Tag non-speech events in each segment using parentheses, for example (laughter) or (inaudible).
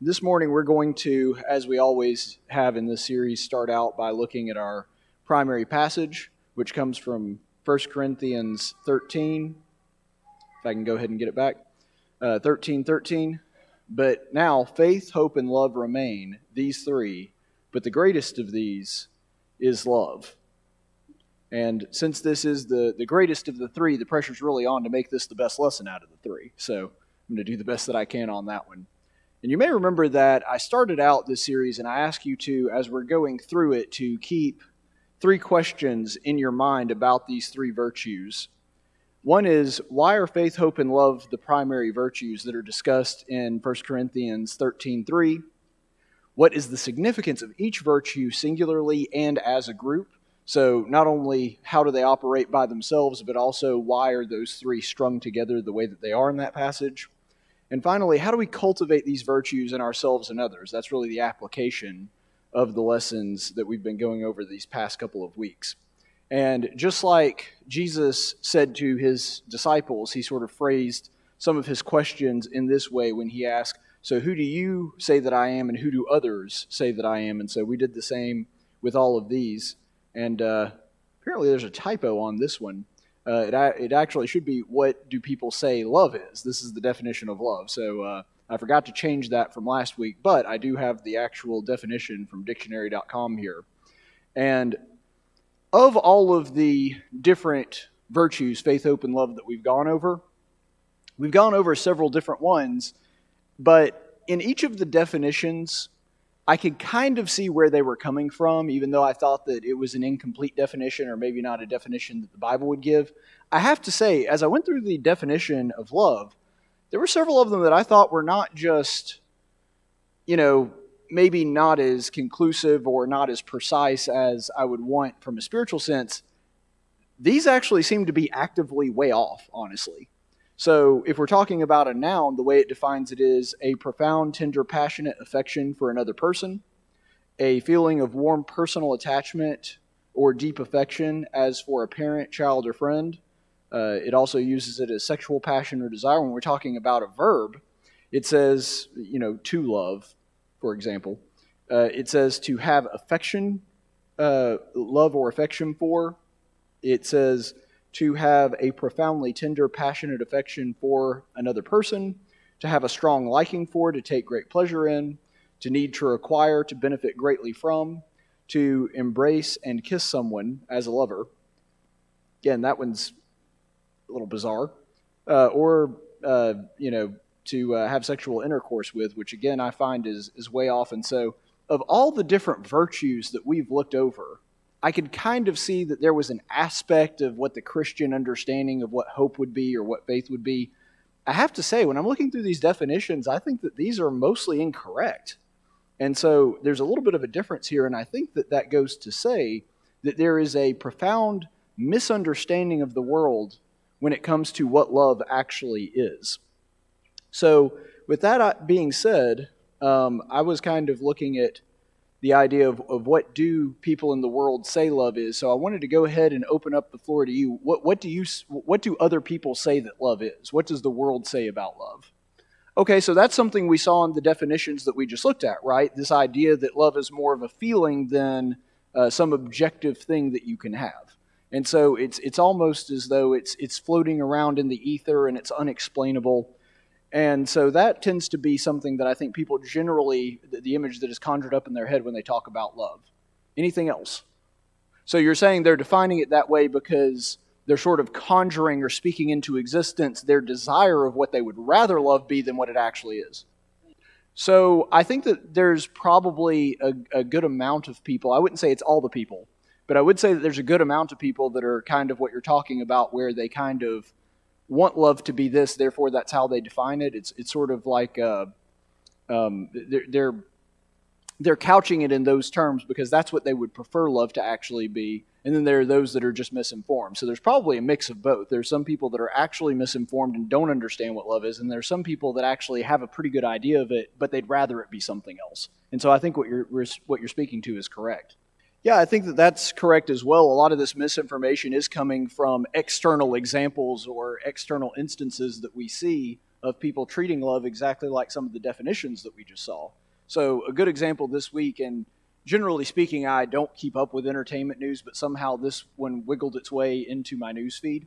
this morning we're going to, as we always have in this series, start out by looking at our primary passage, which comes from 1 Corinthians 13. If I can go ahead and get it back. Uh, 13 13. But now faith, hope, and love remain, these three, but the greatest of these is love. And since this is the, the greatest of the three, the pressure's really on to make this the best lesson out of the three. So I'm going to do the best that I can on that one. And you may remember that I started out this series and I asked you to, as we're going through it, to keep three questions in your mind about these three virtues. One is why are faith, hope, and love the primary virtues that are discussed in 1 Corinthians 13:3? What is the significance of each virtue singularly and as a group? So, not only how do they operate by themselves, but also why are those three strung together the way that they are in that passage? And finally, how do we cultivate these virtues in ourselves and others? That's really the application of the lessons that we've been going over these past couple of weeks. And just like Jesus said to his disciples, he sort of phrased some of his questions in this way when he asked, So, who do you say that I am, and who do others say that I am? And so we did the same with all of these. And uh, apparently there's a typo on this one. Uh, it, it actually should be what do people say love is? This is the definition of love. So uh, I forgot to change that from last week, but I do have the actual definition from dictionary.com here. And of all of the different virtues, faith, hope, and love that we've gone over, we've gone over several different ones, but in each of the definitions, I could kind of see where they were coming from, even though I thought that it was an incomplete definition or maybe not a definition that the Bible would give. I have to say, as I went through the definition of love, there were several of them that I thought were not just, you know, maybe not as conclusive or not as precise as I would want from a spiritual sense. These actually seem to be actively way off, honestly. So, if we're talking about a noun, the way it defines it is a profound, tender, passionate affection for another person, a feeling of warm personal attachment or deep affection as for a parent, child, or friend. Uh, it also uses it as sexual passion or desire. When we're talking about a verb, it says, you know, to love, for example. Uh, it says to have affection, uh, love or affection for. It says to have a profoundly tender, passionate affection for another person, to have a strong liking for, to take great pleasure in, to need to acquire, to benefit greatly from, to embrace and kiss someone as a lover. Again, that one's a little bizarre. Uh, or, uh, you know, to uh, have sexual intercourse with, which again I find is, is way off. And so, of all the different virtues that we've looked over, I could kind of see that there was an aspect of what the Christian understanding of what hope would be or what faith would be. I have to say, when I'm looking through these definitions, I think that these are mostly incorrect. And so there's a little bit of a difference here, and I think that that goes to say that there is a profound misunderstanding of the world when it comes to what love actually is. So, with that being said, um, I was kind of looking at the idea of, of what do people in the world say love is. So I wanted to go ahead and open up the floor to you. What, what do you what do other people say that love is? What does the world say about love? Okay, so that's something we saw in the definitions that we just looked at, right? This idea that love is more of a feeling than uh, some objective thing that you can have. And so it's it's almost as though it's it's floating around in the ether and it's unexplainable. And so that tends to be something that I think people generally, the, image that is conjured up in their head when they talk about love. Anything else? So you're saying they're defining it that way because they're sort of conjuring or speaking into existence their desire of what they would rather love be than what it actually is. So I think that there's probably a, a, good amount of people, I wouldn't say it's all the people, but I would say that there's a good amount of people that are kind of what you're talking about, where they kind of want love to be this, therefore that's how they define it. It's it's sort of like uh, um, they're, they're they're couching it in those terms because that's what they would prefer love to actually be. And then there are those that are just misinformed. So there's probably a mix of both. There's some people that are actually misinformed and don't understand what love is, and there's some people that actually have a pretty good idea of it, but they'd rather it be something else. And so I think what you're what you're speaking to is correct. Yeah, I think that that's correct as well. A lot of this misinformation is coming from external examples or external instances that we see of people treating love exactly like some of the definitions that we just saw. So, a good example this week, and generally speaking, I don't keep up with entertainment news, but somehow this one wiggled its way into my news feed.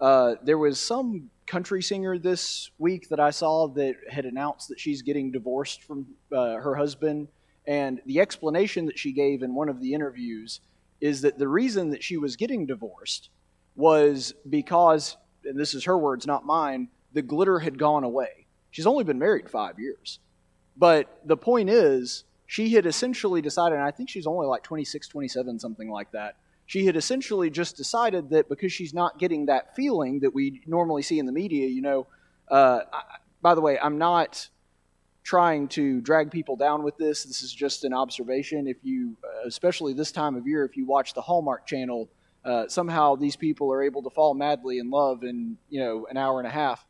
Uh, there was some country singer this week that I saw that had announced that she's getting divorced from uh, her husband. And the explanation that she gave in one of the interviews is that the reason that she was getting divorced was because, and this is her words, not mine, the glitter had gone away. She's only been married five years. But the point is, she had essentially decided, and I think she's only like 26, 27, something like that. She had essentially just decided that because she's not getting that feeling that we normally see in the media, you know, uh, I, by the way, I'm not trying to drag people down with this. This is just an observation. If you, uh, especially this time of year, if you watch the Hallmark Channel, uh, somehow these people are able to fall madly in love in you know an hour and a half.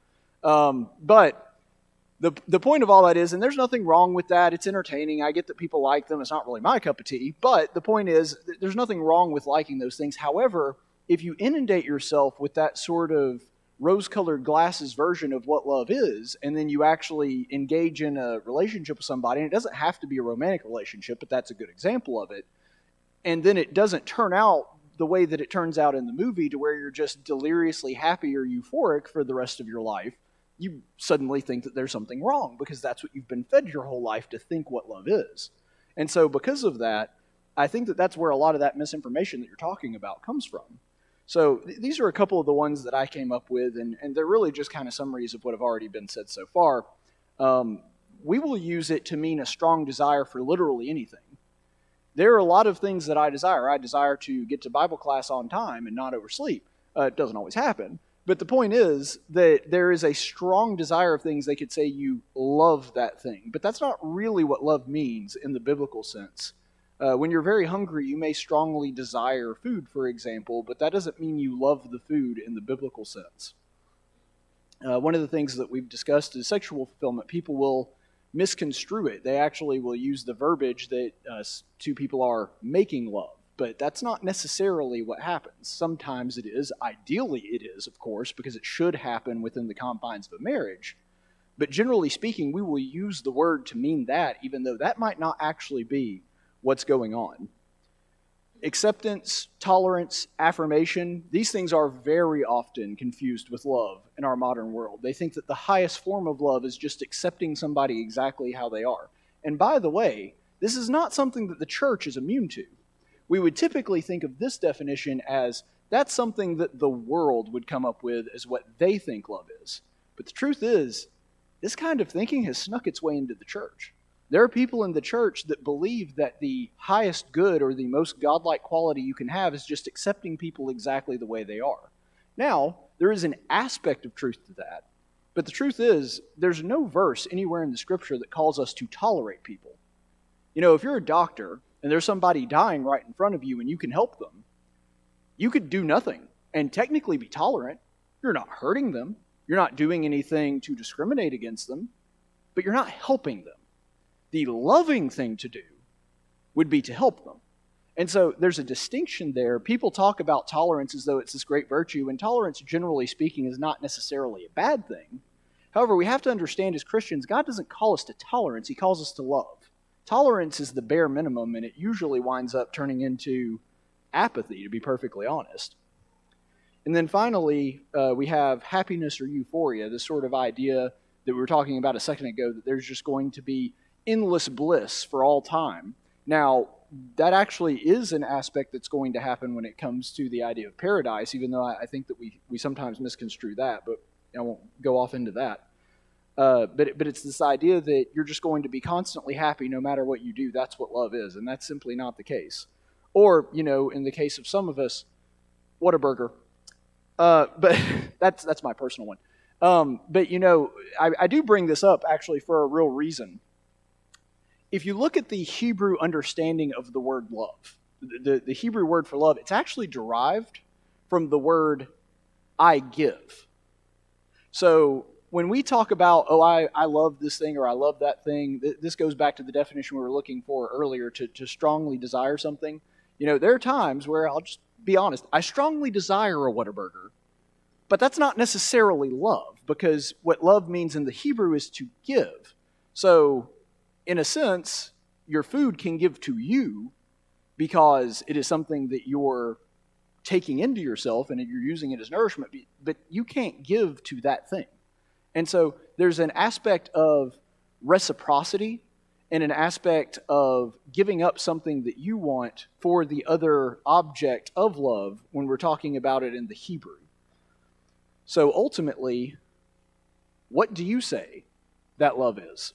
Um, but the the point of all that is, and there's nothing wrong with that. It's entertaining. I get that people like them. It's not really my cup of tea. But the point is, there's nothing wrong with liking those things. However, if you inundate yourself with that sort of rose colored glasses version of what love is, and then you actually engage in a relationship with somebody, and it doesn't have to be a romantic relationship, but that's a good example of it, and then it doesn't turn out the way that it turns out in the movie to where you're just deliriously happy or euphoric for the rest of your life, you suddenly think that there's something wrong because that's what you've been fed your whole life to think what love is. And so, because of that, I think that that's where a lot of that misinformation that you're talking about comes from. So th- these are a couple of the ones that I came up with, and, and they're really just kind of summaries of what have already been said so far. Um, we will use it to mean a strong desire for literally anything. There are a lot of things that I desire. I desire to get to Bible class on time and not oversleep. Uh, it doesn't always happen. But the point is that there is a strong desire of things. They could say you love that thing, but that's not really what love means in the biblical sense. Uh, when you're very hungry, you may strongly desire food, for example, but that doesn't mean you love the food in the biblical sense. Uh, one of the things that we've discussed is sexual fulfillment. People will misconstrue it. They actually will use the verbiage that uh, two people are making love, but that's not necessarily what happens. Sometimes it is. Ideally, it is, of course, because it should happen within the confines of a marriage. But generally speaking, we will use the word to mean that, even though that might not actually be what's going on. Acceptance, tolerance, affirmation, these things are very often confused with love in our modern world. They think that the highest form of love is just accepting somebody exactly how they are. And by the way, this is not something that the church is immune to. We would typically think of this definition as that's something that the world would come up with as what they think love is. But the truth is, this kind of thinking has snuck its way into the church. There are people in the church that believe that the highest good or the most godlike quality you can have is just accepting people exactly the way they are. Now, there is an aspect of truth to that, but the truth is, there's no verse anywhere in the scripture that calls us to tolerate people. You know, if you're a doctor and there's somebody dying right in front of you and you can help them, you could do nothing and technically be tolerant. You're not hurting them, you're not doing anything to discriminate against them, but you're not helping them the loving thing to do would be to help them. And so there's a distinction there. People talk about tolerance as though it's this great virtue, and tolerance, generally speaking, is not necessarily a bad thing. However, we have to understand as Christians, God doesn't call us to tolerance, He calls us to love. Tolerance is the bare minimum, and it usually winds up turning into apathy, to be perfectly honest. And then finally, uh, we have happiness or euphoria, this sort of idea that we were talking about a second ago that there's just going to be endless bliss for all time. Now, that actually is an aspect that's going to happen when it comes to the idea of paradise, even though I, think that we, we sometimes misconstrue that, but I won't go off into that. Uh, but, but it's this idea that you're just going to be constantly happy no matter what you do. That's what love is, and that's simply not the case. Or, you know, in the case of some of us, Whataburger. Uh, (laughs) but that's, that's my personal one. Um, but, you know, I, I do bring this up actually for a real reason if you look at the Hebrew understanding of the word love, the, the Hebrew word for love, it's actually derived from the word I give. So when we talk about, oh, I, I love this thing or I love that thing, th- this goes back to the definition we were looking for earlier to, to strongly desire something. You know, there are times where I'll just be honest, I strongly desire a Whataburger, But that's not necessarily love, because what love means in the Hebrew is to give. So, in a sense, your food can give to you because it is something that you're taking into yourself and you're using it as nourishment, but you can't give to that thing. And so there's an aspect of reciprocity and an aspect of giving up something that you want for the other object of love when we're talking about it in the Hebrew. So ultimately, what do you say that love is?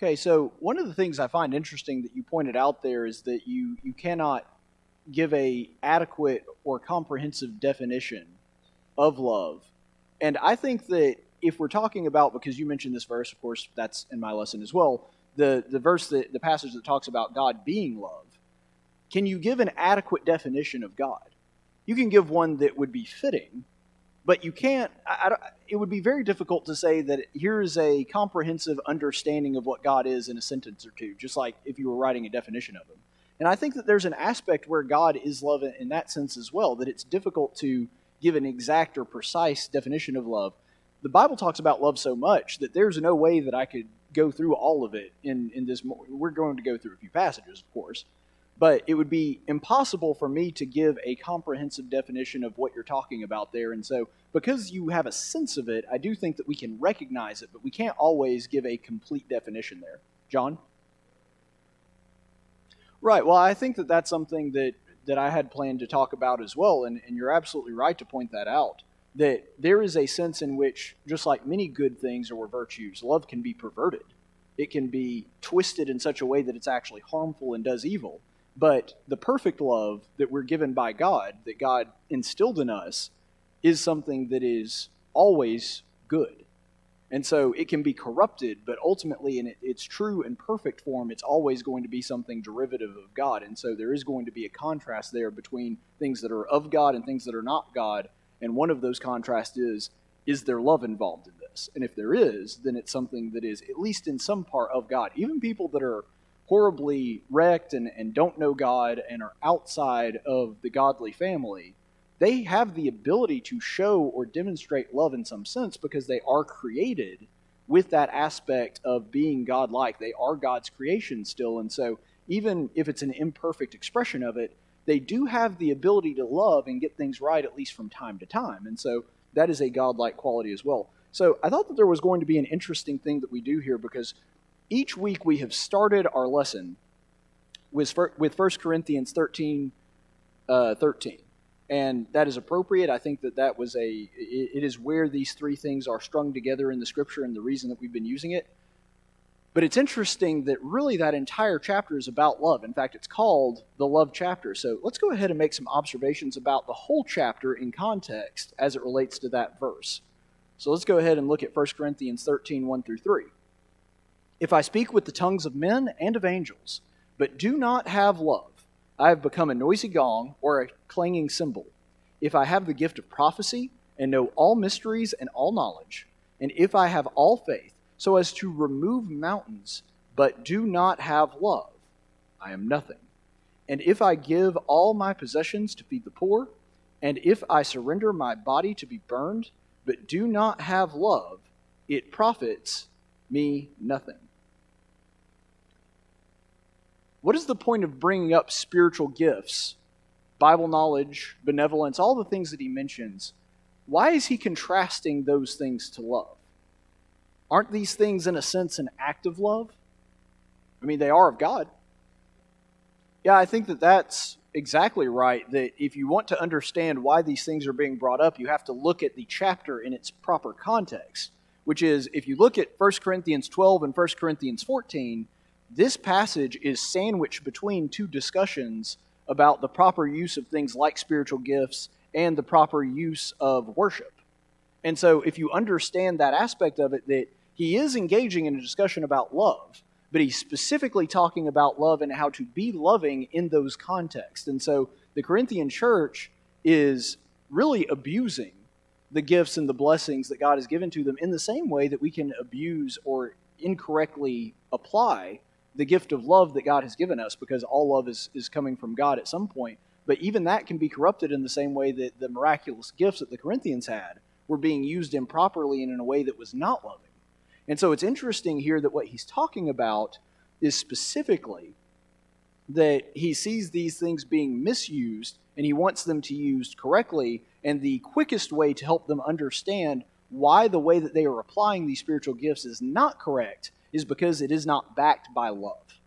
Okay, so one of the things I find interesting that you pointed out there is that you, you cannot give a adequate or comprehensive definition of love. And I think that if we're talking about, because you mentioned this verse, of course, that's in my lesson as well, the, the verse, that, the passage that talks about God being love, can you give an adequate definition of God? You can give one that would be fitting, but you can't, I, I, it would be very difficult to say that here's a comprehensive understanding of what God is in a sentence or two, just like if you were writing a definition of Him. And I think that there's an aspect where God is love in that sense as well, that it's difficult to give an exact or precise definition of love the Bible talks about love so much that there's no way that I could go through all of it in, in this. We're going to go through a few passages, of course, but it would be impossible for me to give a comprehensive definition of what you're talking about there. And so, because you have a sense of it, I do think that we can recognize it, but we can't always give a complete definition there. John? Right. Well, I think that that's something that, that I had planned to talk about as well, and, and you're absolutely right to point that out that there is a sense in which, just like many good things or virtues, love can be perverted. It can be twisted in such a way that it's actually harmful and does evil. But the perfect love that we're given by God, that God instilled in us, is something that is always good. And so it can be corrupted, but ultimately, in its true and perfect form, it's always going to be something derivative of God. And so there is going to be a contrast there between things that are of God and things that are not God. And one of those contrasts is is there love involved in this? And if there is, then it's something that is at least in some part of God. Even people that are horribly wrecked and, and don't know God and are outside of the godly family, they have the ability to show or demonstrate love in some sense because they are created with that aspect of being godlike. They are God's creation still. And so, even if it's an imperfect expression of it, they do have the ability to love and get things right at least from time to time. And so that is a godlike quality as well. So I thought that there was going to be an interesting thing that we do here because each week we have started our lesson with, with 1 Corinthians 13, uh, 13. And that is appropriate. I think that that was a, it, is where these three things are strung together in the scripture and the reason that we've been using it. But it's interesting that really that entire chapter is about love. In fact, it's called the love chapter. So let's go ahead and make some observations about the whole chapter in context as it relates to that verse. So let's go ahead and look at 1 Corinthians 13 1 through 3. If I speak with the tongues of men and of angels, but do not have love, I have become a noisy gong or a clanging cymbal. If I have the gift of prophecy and know all mysteries and all knowledge, and if I have all faith, so as to remove mountains, but do not have love, I am nothing. And if I give all my possessions to feed the poor, and if I surrender my body to be burned, but do not have love, it profits me nothing. What is the point of bringing up spiritual gifts, Bible knowledge, benevolence, all the things that he mentions? Why is he contrasting those things to love? Aren't these things, in a sense, an act of love? I mean, they are of God. Yeah, I think that that's exactly right. That if you want to understand why these things are being brought up, you have to look at the chapter in its proper context, which is if you look at 1 Corinthians 12 and 1 Corinthians 14, this passage is sandwiched between two discussions about the proper use of things like spiritual gifts and the proper use of worship. And so, if you understand that aspect of it, that he is engaging in a discussion about love, but he's specifically talking about love and how to be loving in those contexts. And so the Corinthian church is really abusing the gifts and the blessings that God has given to them in the same way that we can abuse or incorrectly apply the gift of love that God has given us because all love is, is coming from God at some point. But even that can be corrupted in the same way that the miraculous gifts that the Corinthians had were being used improperly and in a way that was not loving. And so it's interesting here that what he's talking about is specifically that he sees these things being misused and he wants them to used correctly. And the quickest way to help them understand why the way that they are applying these spiritual gifts is not correct is because it is not backed by love.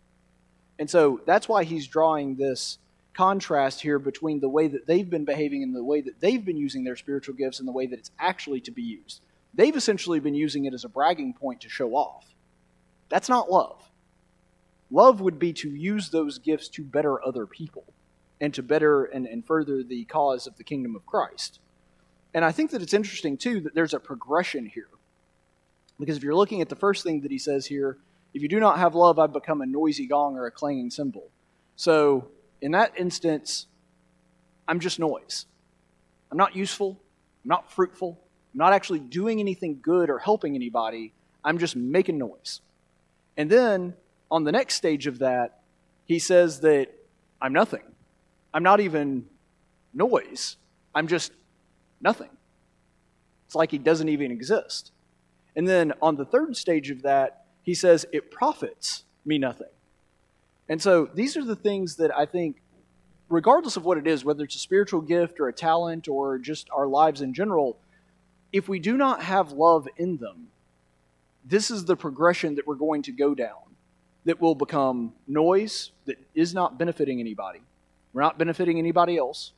And so that's why he's drawing this contrast here between the way that they've been behaving and the way that they've been using their spiritual gifts and the way that it's actually to be used. They've essentially been using it as a bragging point to show off. That's not love. Love would be to use those gifts to better other people and to better and, and further the cause of the kingdom of Christ. And I think that it's interesting, too, that there's a progression here. Because if you're looking at the first thing that he says here, if you do not have love, I've become a noisy gong or a clanging cymbal. So in that instance, I'm just noise. I'm not useful. I'm not fruitful. I'm not actually doing anything good or helping anybody. I'm just making noise. And then on the next stage of that, he says that I'm nothing. I'm not even noise. I'm just nothing. It's like he doesn't even exist. And then on the third stage of that, he says it profits me nothing. And so these are the things that I think, regardless of what it is, whether it's a spiritual gift or a talent or just our lives in general, if we do not have love in them, this is the progression that we're going to go down that will become noise that is not benefiting anybody. We're not benefiting anybody else.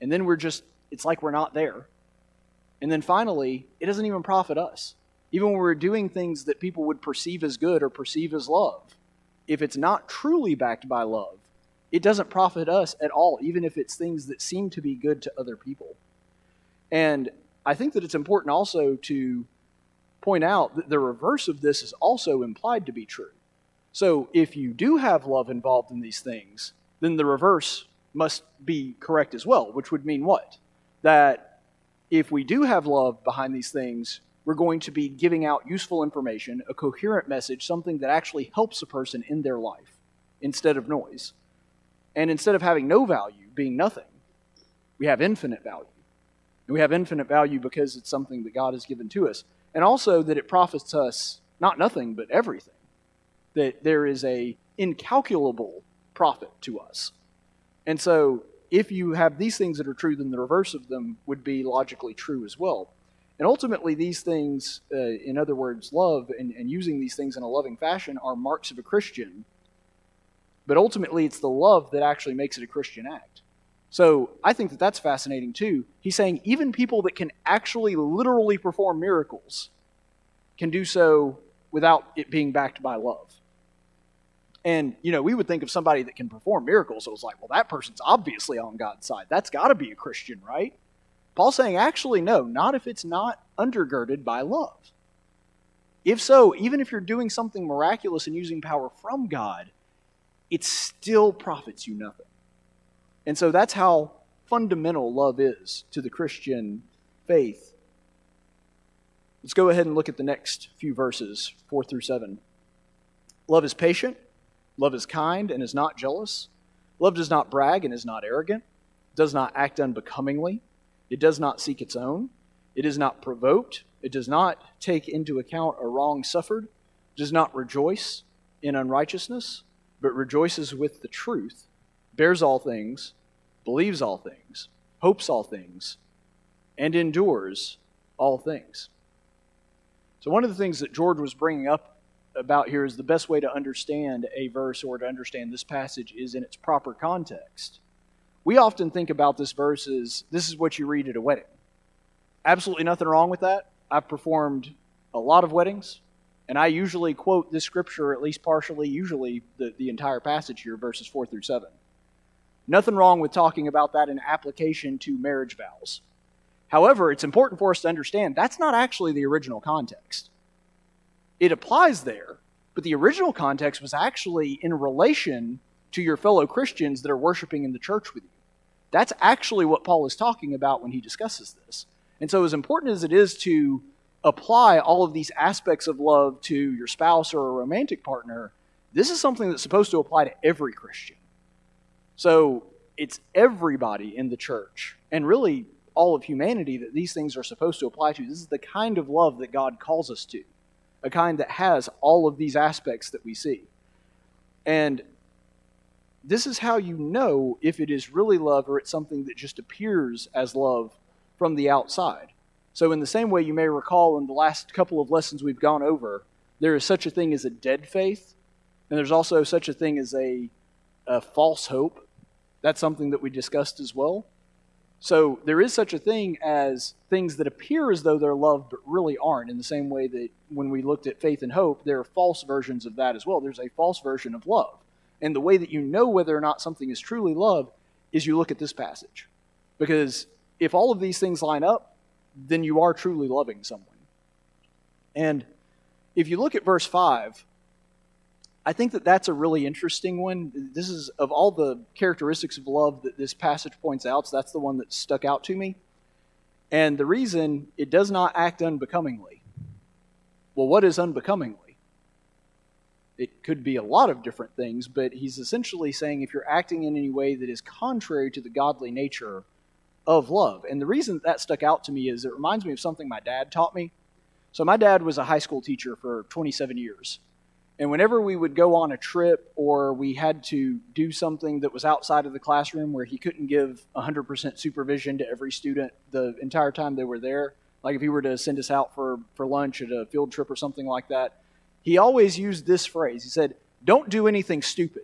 And then we're just, it's like we're not there. And then finally, it doesn't even profit us. Even when we're doing things that people would perceive as good or perceive as love, if it's not truly backed by love, it doesn't profit us at all, even if it's things that seem to be good to other people. And I think that it's important also to point out that the reverse of this is also implied to be true. So if you do have love involved in these things, then the reverse must be correct as well, which would mean what? That if we do have love behind these things, we're going to be giving out useful information, a coherent message, something that actually helps a person in their life instead of noise. And instead of having no value, being nothing, we have infinite value. And we have infinite value because it's something that God has given to us. And also that it profits us not nothing, but everything. That there is a incalculable profit to us. And so if you have these things that are true, then the reverse of them would be logically true as well. And ultimately, these things, uh, in other words, love and, and using these things in a loving fashion, are marks of a Christian. But ultimately, it's the love that actually makes it a Christian act. So I think that that's fascinating too. He's saying even people that can actually literally perform miracles can do so without it being backed by love. And, you know, we would think of somebody that can perform miracles. It was like, well, that person's obviously on God's side. That's got to be a Christian, right? Paul's saying, actually, no, not if it's not undergirded by love. If so, even if you're doing something miraculous and using power from God, it still profits you nothing. And so that's how fundamental love is to the Christian faith. Let's go ahead and look at the next few verses, 4 through 7. Love is patient, love is kind and is not jealous. Love does not brag and is not arrogant, does not act unbecomingly, it does not seek its own, it is not provoked, it does not take into account a wrong suffered, does not rejoice in unrighteousness, but rejoices with the truth bears all things, believes all things, hopes all things, and endures all things. So, one of the things that George was bringing up about here is the best way to understand a verse or to understand this passage is in its proper context. We often think about this verse as this is what you read at a wedding. Absolutely nothing wrong with that. I've performed a lot of weddings, and I usually quote this scripture, at least partially, usually the, the entire passage here, verses 4 through 7. Nothing wrong with talking about that in application to marriage vows. However, it's important for us to understand that's not actually the original context. It applies there, but the original context was actually in relation to your fellow Christians that are worshiping in the church with you. That's actually what Paul is talking about when he discusses this. And so, as important as it is to apply all of these aspects of love to your spouse or a romantic partner, this is something that's supposed to apply to every Christian. So it's everybody in the church and really all of humanity that these things are supposed to apply to. This is the kind of love that God calls us to, a kind that has all of these aspects that we see. And this is how you know if it is really love or it's something that just appears as love from the outside. So, in the same way, you may recall in the last couple of lessons we've gone over, there is such a thing as a dead faith, and there's also such a thing as a, a false hope. That's something that we discussed as well. So, there is such a thing as things that appear as though they're love but really aren't, in the same way that when we looked at faith and hope, there are false versions of that as well. There's a false version of love. And the way that you know whether or not something is truly love is you look at this passage. Because if all of these things line up, then you are truly loving someone. And if you look at verse 5, I think that that's a really interesting one. This is, of all the characteristics of love that this passage points out, so that's the one that stuck out to me. And the reason it does not act unbecomingly. Well, what is unbecomingly? It could be a lot of different things, but he's essentially saying if you're acting in any way that is contrary to the godly nature of love. And the reason that stuck out to me is it reminds me of something my dad taught me. So, my dad was a high school teacher for 27 years. And whenever we would go on a trip or we had to do something that was outside of the classroom where he couldn't give 100% supervision to every student the entire time they were there, like if he were to send us out for, for lunch at a field trip or something like that, he always used this phrase. He said, Don't do anything stupid.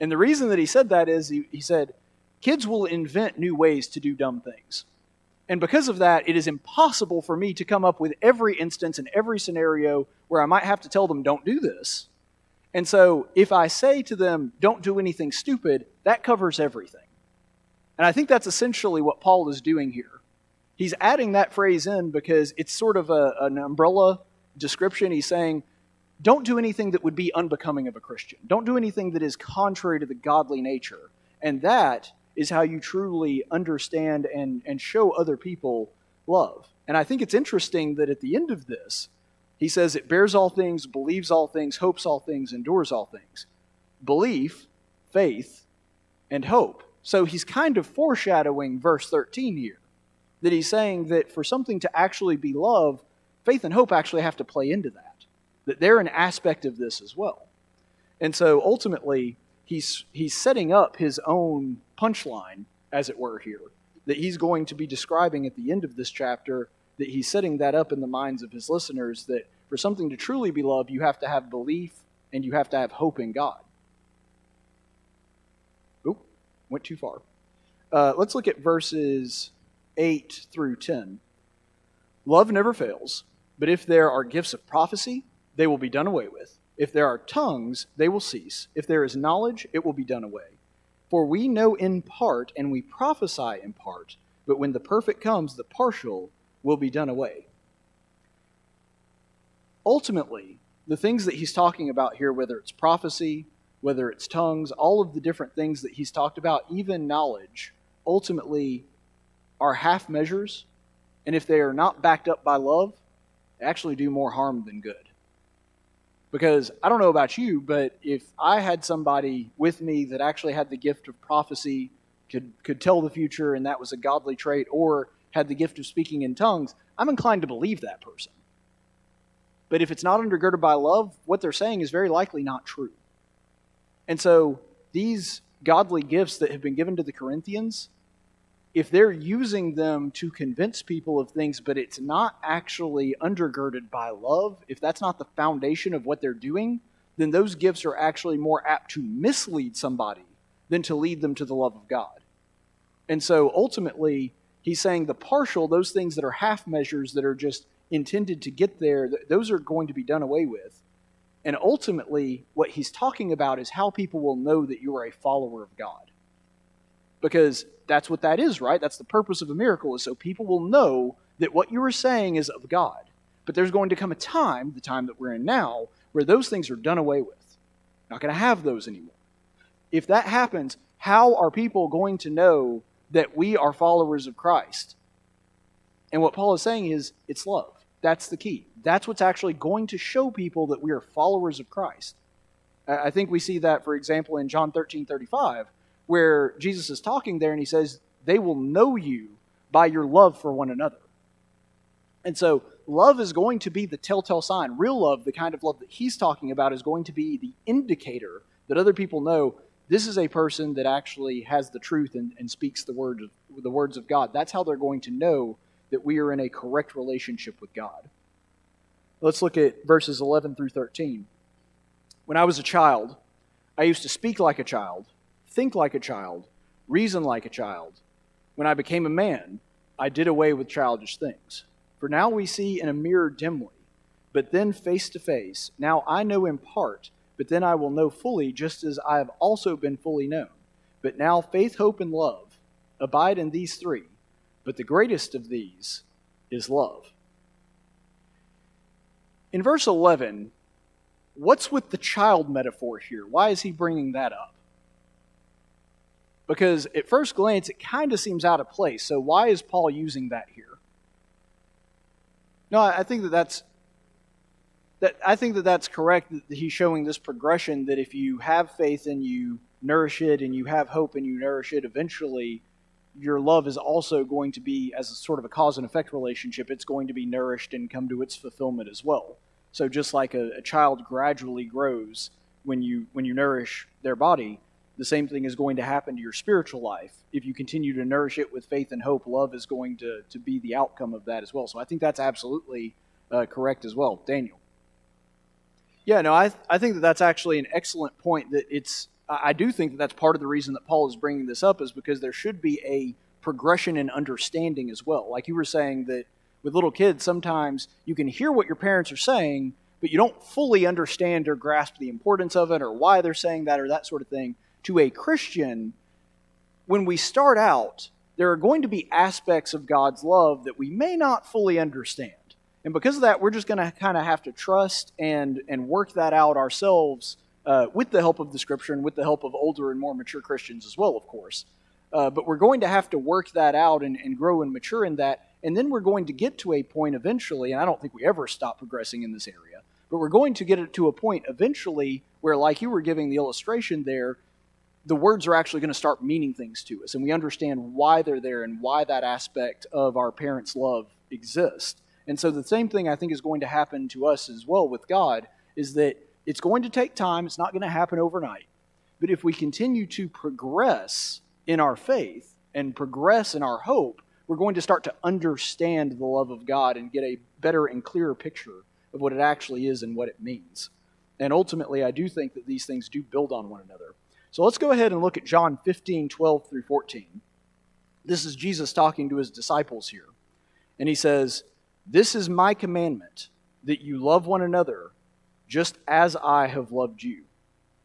And the reason that he said that is he, he said, kids will invent new ways to do dumb things. And because of that, it is impossible for me to come up with every instance and every scenario where I might have to tell them, don't do this. And so if I say to them, don't do anything stupid, that covers everything. And I think that's essentially what Paul is doing here. He's adding that phrase in because it's sort of a, an umbrella description. He's saying, don't do anything that would be unbecoming of a Christian. Don't do anything that is contrary to the godly nature. And that is how you truly understand and, and show other people love. And I think it's interesting that at the end of this, he says it bears all things, believes all things, hopes all things, endures all things. Belief, faith, and hope. So he's kind of foreshadowing verse 13 here. That he's saying that for something to actually be love, faith and hope actually have to play into that. That they're an aspect of this as well. And so ultimately, he's, he's setting up his own punchline, as it were, here, that he's going to be describing at the end of this chapter, that he's setting that up in the minds of his listeners that for something to truly be loved, you have to have belief and you have to have hope in God. Oop, went too far. Uh, let's look at verses 8 through 10. Love never fails, but if there are gifts of prophecy, they will be done away with. If there are tongues, they will cease. If there is knowledge, it will be done away. For we know in part, and we prophesy in part, but when the perfect comes, the partial will be done away. Ultimately, the things that he's talking about here, whether it's prophecy, whether it's tongues, all of the different things that he's talked about, even knowledge, ultimately are half measures. And if they are not backed up by love, they actually do more harm than good. Because I don't know about you, but if I had somebody with me that actually had the gift of prophecy, could, could tell the future, and that was a godly trait, or had the gift of speaking in tongues, I'm inclined to believe that person. But if it's not undergirded by love, what they're saying is very likely not true. And so these godly gifts that have been given to the Corinthians, if they're using them to convince people of things, but it's not actually undergirded by love, if that's not the foundation of what they're doing, then those gifts are actually more apt to mislead somebody than to lead them to the love of God. And so ultimately, he's saying the partial, those things that are half measures that are just intended to get there, those are going to be done away with. And ultimately, what he's talking about is how people will know that you are a follower of God. Because that's what that is, right? That's the purpose of a miracle, is so people will know that what you are saying is of God. But there's going to come a time, the time that we're in now, where those things are done away with. Not going to have those anymore. If that happens, how are people going to know that we are followers of Christ? And what Paul is saying is it's love. That's the key. That's what's actually going to show people that we are followers of Christ. I think we see that, for example, in John 13 35, where Jesus is talking there and he says, They will know you by your love for one another. And so, love is going to be the telltale sign. Real love, the kind of love that he's talking about, is going to be the indicator that other people know this is a person that actually has the truth and, and speaks the, word of, the words of God. That's how they're going to know that we are in a correct relationship with God. Let's look at verses 11 through 13. When I was a child, I used to speak like a child, think like a child, reason like a child. When I became a man, I did away with childish things. For now we see in a mirror dimly, but then face to face. Now I know in part, but then I will know fully, just as I have also been fully known. But now faith, hope, and love abide in these three, but the greatest of these is love. In verse 11, what's with the child metaphor here? Why is he bringing that up? Because at first glance, it kind of seems out of place. So, why is Paul using that here? No, I think that that's that I think that that's correct. That he's showing this progression that if you have faith and you nourish it, and you have hope and you nourish it, eventually your love is also going to be as a sort of a cause and effect relationship. It's going to be nourished and come to its fulfillment as well. So just like a, a child gradually grows when you when you nourish their body, the same thing is going to happen to your spiritual life. If you continue to nourish it with faith and hope, love is going to, to be the outcome of that as well. So I think that's absolutely uh, correct as well. Daniel. Yeah, no, I, I think that that's actually an excellent point. That it's I do think that that's part of the reason that Paul is bringing this up is because there should be a progression in understanding as well. Like you were saying that with little kids, sometimes you can hear what your parents are saying, but you don't fully understand or grasp the importance of it or why they're saying that or that sort of thing. To a Christian, when we start out, there are going to be aspects of God's love that we may not fully understand. And because of that, we're just going to kind of have to trust and, and work that out ourselves uh, with the help of the scripture and with the help of older and more mature Christians as well, of course. Uh, but we're going to have to work that out and, and grow and mature in that. And then we're going to get to a point eventually, and I don't think we ever stop progressing in this area, but we're going to get it to a point eventually where, like you were giving the illustration there, the words are actually going to start meaning things to us, and we understand why they're there and why that aspect of our parents' love exists. And so the same thing I think is going to happen to us as well with God is that it's going to take time, it's not going to happen overnight. But if we continue to progress in our faith and progress in our hope, we're going to start to understand the love of God and get a better and clearer picture of what it actually is and what it means. And ultimately, I do think that these things do build on one another. So let's go ahead and look at John 15, 12 through 14. This is Jesus talking to his disciples here. And he says, This is my commandment, that you love one another just as I have loved you.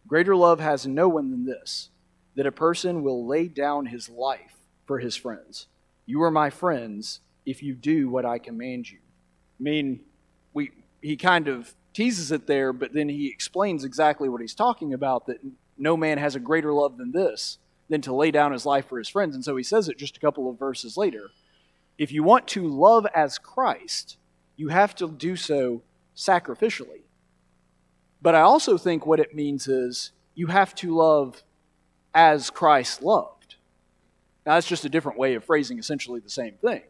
Greater love has no one than this, that a person will lay down his life for his friends. You are my friends if you do what I command you. I mean, we, he kind of teases it there, but then he explains exactly what he's talking about that no man has a greater love than this, than to lay down his life for his friends. And so he says it just a couple of verses later. If you want to love as Christ, you have to do so sacrificially. But I also think what it means is you have to love as Christ loved. Now, that's just a different way of phrasing essentially the same thing.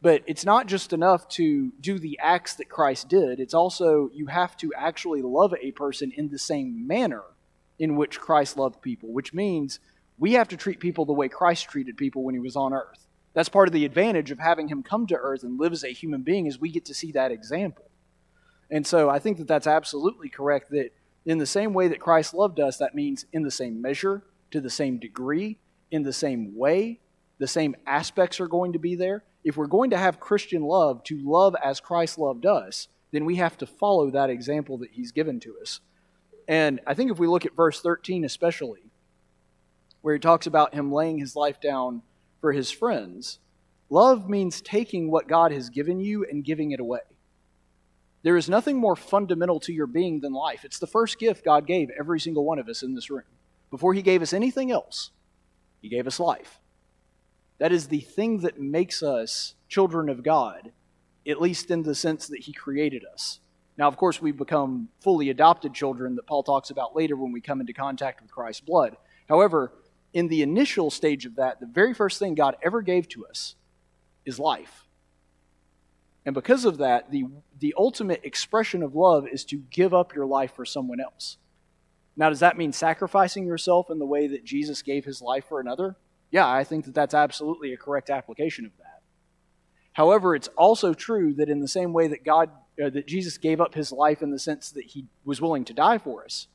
But it's not just enough to do the acts that Christ did, it's also you have to actually love a person in the same manner in which Christ loved people, which means we have to treat people the way Christ treated people when he was on earth. That's part of the advantage of having him come to earth and live as a human being is we get to see that example. And so I think that that's absolutely correct that in the same way that Christ loved us, that means in the same measure, to the same degree, in the same way, the same aspects are going to be there. If we're going to have Christian love, to love as Christ loved us, then we have to follow that example that he's given to us. And I think if we look at verse 13 especially, where he talks about him laying his life down for his friends, love means taking what God has given you and giving it away. There is nothing more fundamental to your being than life. It's the first gift God gave every single one of us in this room. Before He gave us anything else, He gave us life. That is the thing that makes us children of God, at least in the sense that He created us. Now, of course, we become fully adopted children that Paul talks about later when we come into contact with Christ's blood. However, in the initial stage of that, the very first thing God ever gave to us is life. And because of that, the, the ultimate expression of love is to give up your life for someone else. Now, does that mean sacrificing yourself in the way that Jesus gave his life for another? Yeah, I think that that's absolutely a correct application of that. However, it's also true that in the same way that God, uh, that Jesus gave up his life in the sense that he was willing to die for us,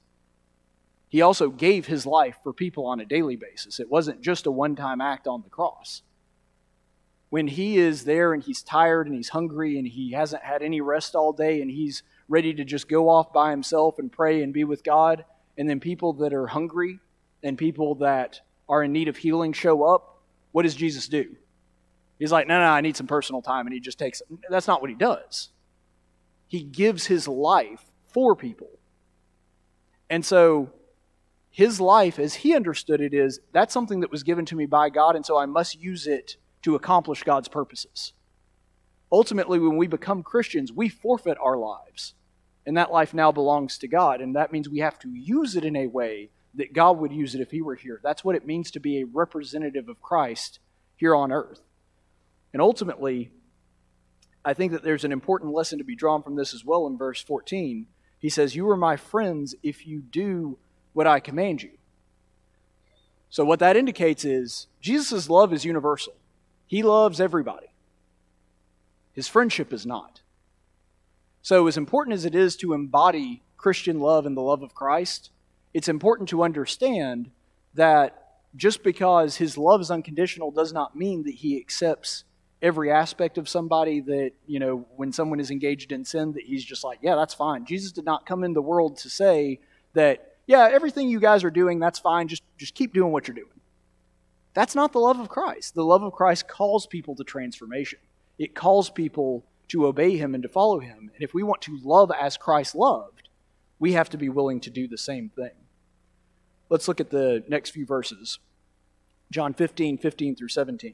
he also gave his life for people on a daily basis. It wasn't just a one time act on the cross when he is there and he's tired and he's hungry and he hasn't had any rest all day and he's ready to just go off by himself and pray and be with God, and then people that are hungry and people that are in need of healing show up, what does Jesus do? He's like, no, no, I need some personal time. And he just takes, that's not what he does. He gives his life for people. And so his life, as he understood it, is that's something that was given to me by God, and so I must use it to accomplish God's purposes. Ultimately, when we become Christians, we forfeit our lives. And that life now belongs to God. And that means we have to use it in a way that God would use it if He were here. That's what it means to be a representative of Christ here on earth. And ultimately, I think that there's an important lesson to be drawn from this as well in verse 14. He says, You are my friends if you do what I command you. So, what that indicates is Jesus' love is universal. He loves everybody. His friendship is not. So, as important as it is to embody Christian love and the love of Christ, it's important to understand that just because his love is unconditional does not mean that he accepts every aspect of somebody that, you know, when someone is engaged in sin, that he's just like, yeah, that's fine. Jesus did not come in the world to say that, yeah, everything you guys are doing, that's fine. Just, just keep doing what you're doing. That's not the love of Christ. The love of Christ calls people to transformation, it calls people to obey Him and to follow Him. And if we want to love as Christ loved, we have to be willing to do the same thing. Let's look at the next few verses John 15, 15 through 17.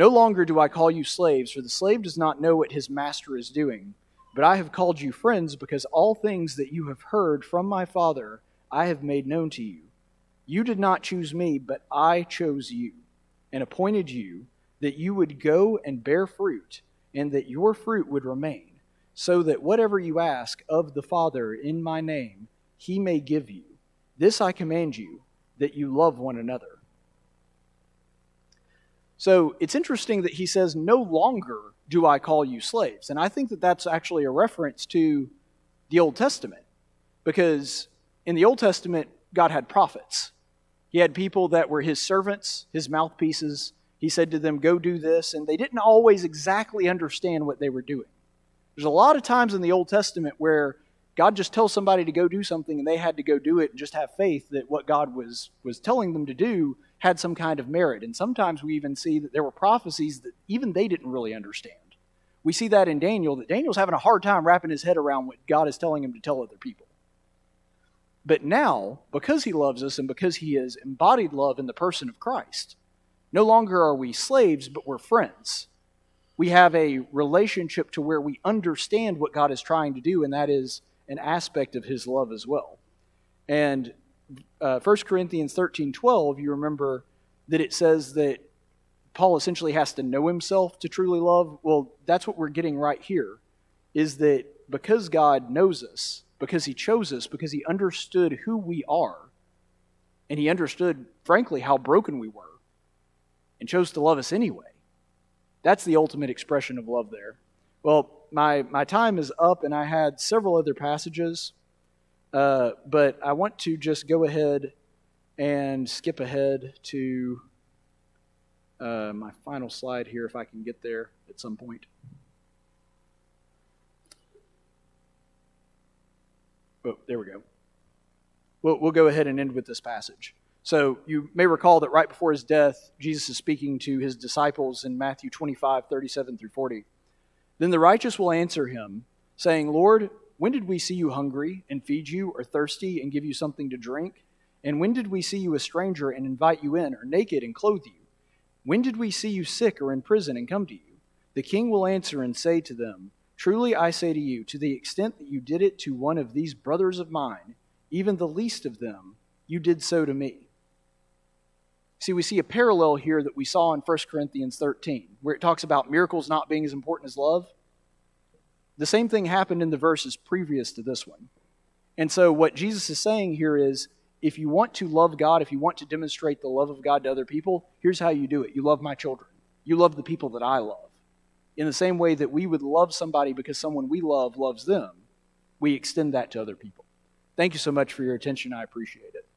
No longer do I call you slaves, for the slave does not know what his master is doing. But I have called you friends because all things that you have heard from my Father I have made known to you. You did not choose me, but I chose you and appointed you that you would go and bear fruit, and that your fruit would remain, so that whatever you ask of the Father in my name, he may give you. This I command you, that you love one another. So it's interesting that he says, No longer do I call you slaves. And I think that that's actually a reference to the Old Testament. Because in the Old Testament, God had prophets. He had people that were his servants, his mouthpieces. He said to them, Go do this. And they didn't always exactly understand what they were doing. There's a lot of times in the Old Testament where God just tells somebody to go do something and they had to go do it and just have faith that what God was, was telling them to do had some kind of merit. And sometimes we even see that there were prophecies that even they didn't really understand. We see that in Daniel, that Daniel's having a hard time wrapping his head around what God is telling him to tell other people. But now, because he loves us and because he has embodied love in the person of Christ, no longer are we slaves, but we're friends. We have a relationship to where we understand what God is trying to do, and that is an aspect of his love as well. And uh, 1 Corinthians 13 12, you remember that it says that Paul essentially has to know himself to truly love. Well, that's what we're getting right here, is that because God knows us, because he chose us, because he understood who we are, and he understood, frankly, how broken we were, and chose to love us anyway. That's the ultimate expression of love there. Well, my, my time is up, and I had several other passages, uh, but I want to just go ahead and skip ahead to uh, my final slide here, if I can get there at some point. Oh, there we go. We'll, we'll go ahead and end with this passage. So you may recall that right before his death, Jesus is speaking to his disciples in Matthew 25, 37 through 40. Then the righteous will answer him, saying, Lord, when did we see you hungry and feed you, or thirsty and give you something to drink? And when did we see you a stranger and invite you in, or naked and clothe you? When did we see you sick or in prison and come to you? The king will answer and say to them, Truly I say to you, to the extent that you did it to one of these brothers of mine, even the least of them, you did so to me. See, we see a parallel here that we saw in 1 Corinthians 13, where it talks about miracles not being as important as love. The same thing happened in the verses previous to this one. And so, what Jesus is saying here is if you want to love God, if you want to demonstrate the love of God to other people, here's how you do it you love my children, you love the people that I love. In the same way that we would love somebody because someone we love loves them, we extend that to other people. Thank you so much for your attention. I appreciate it.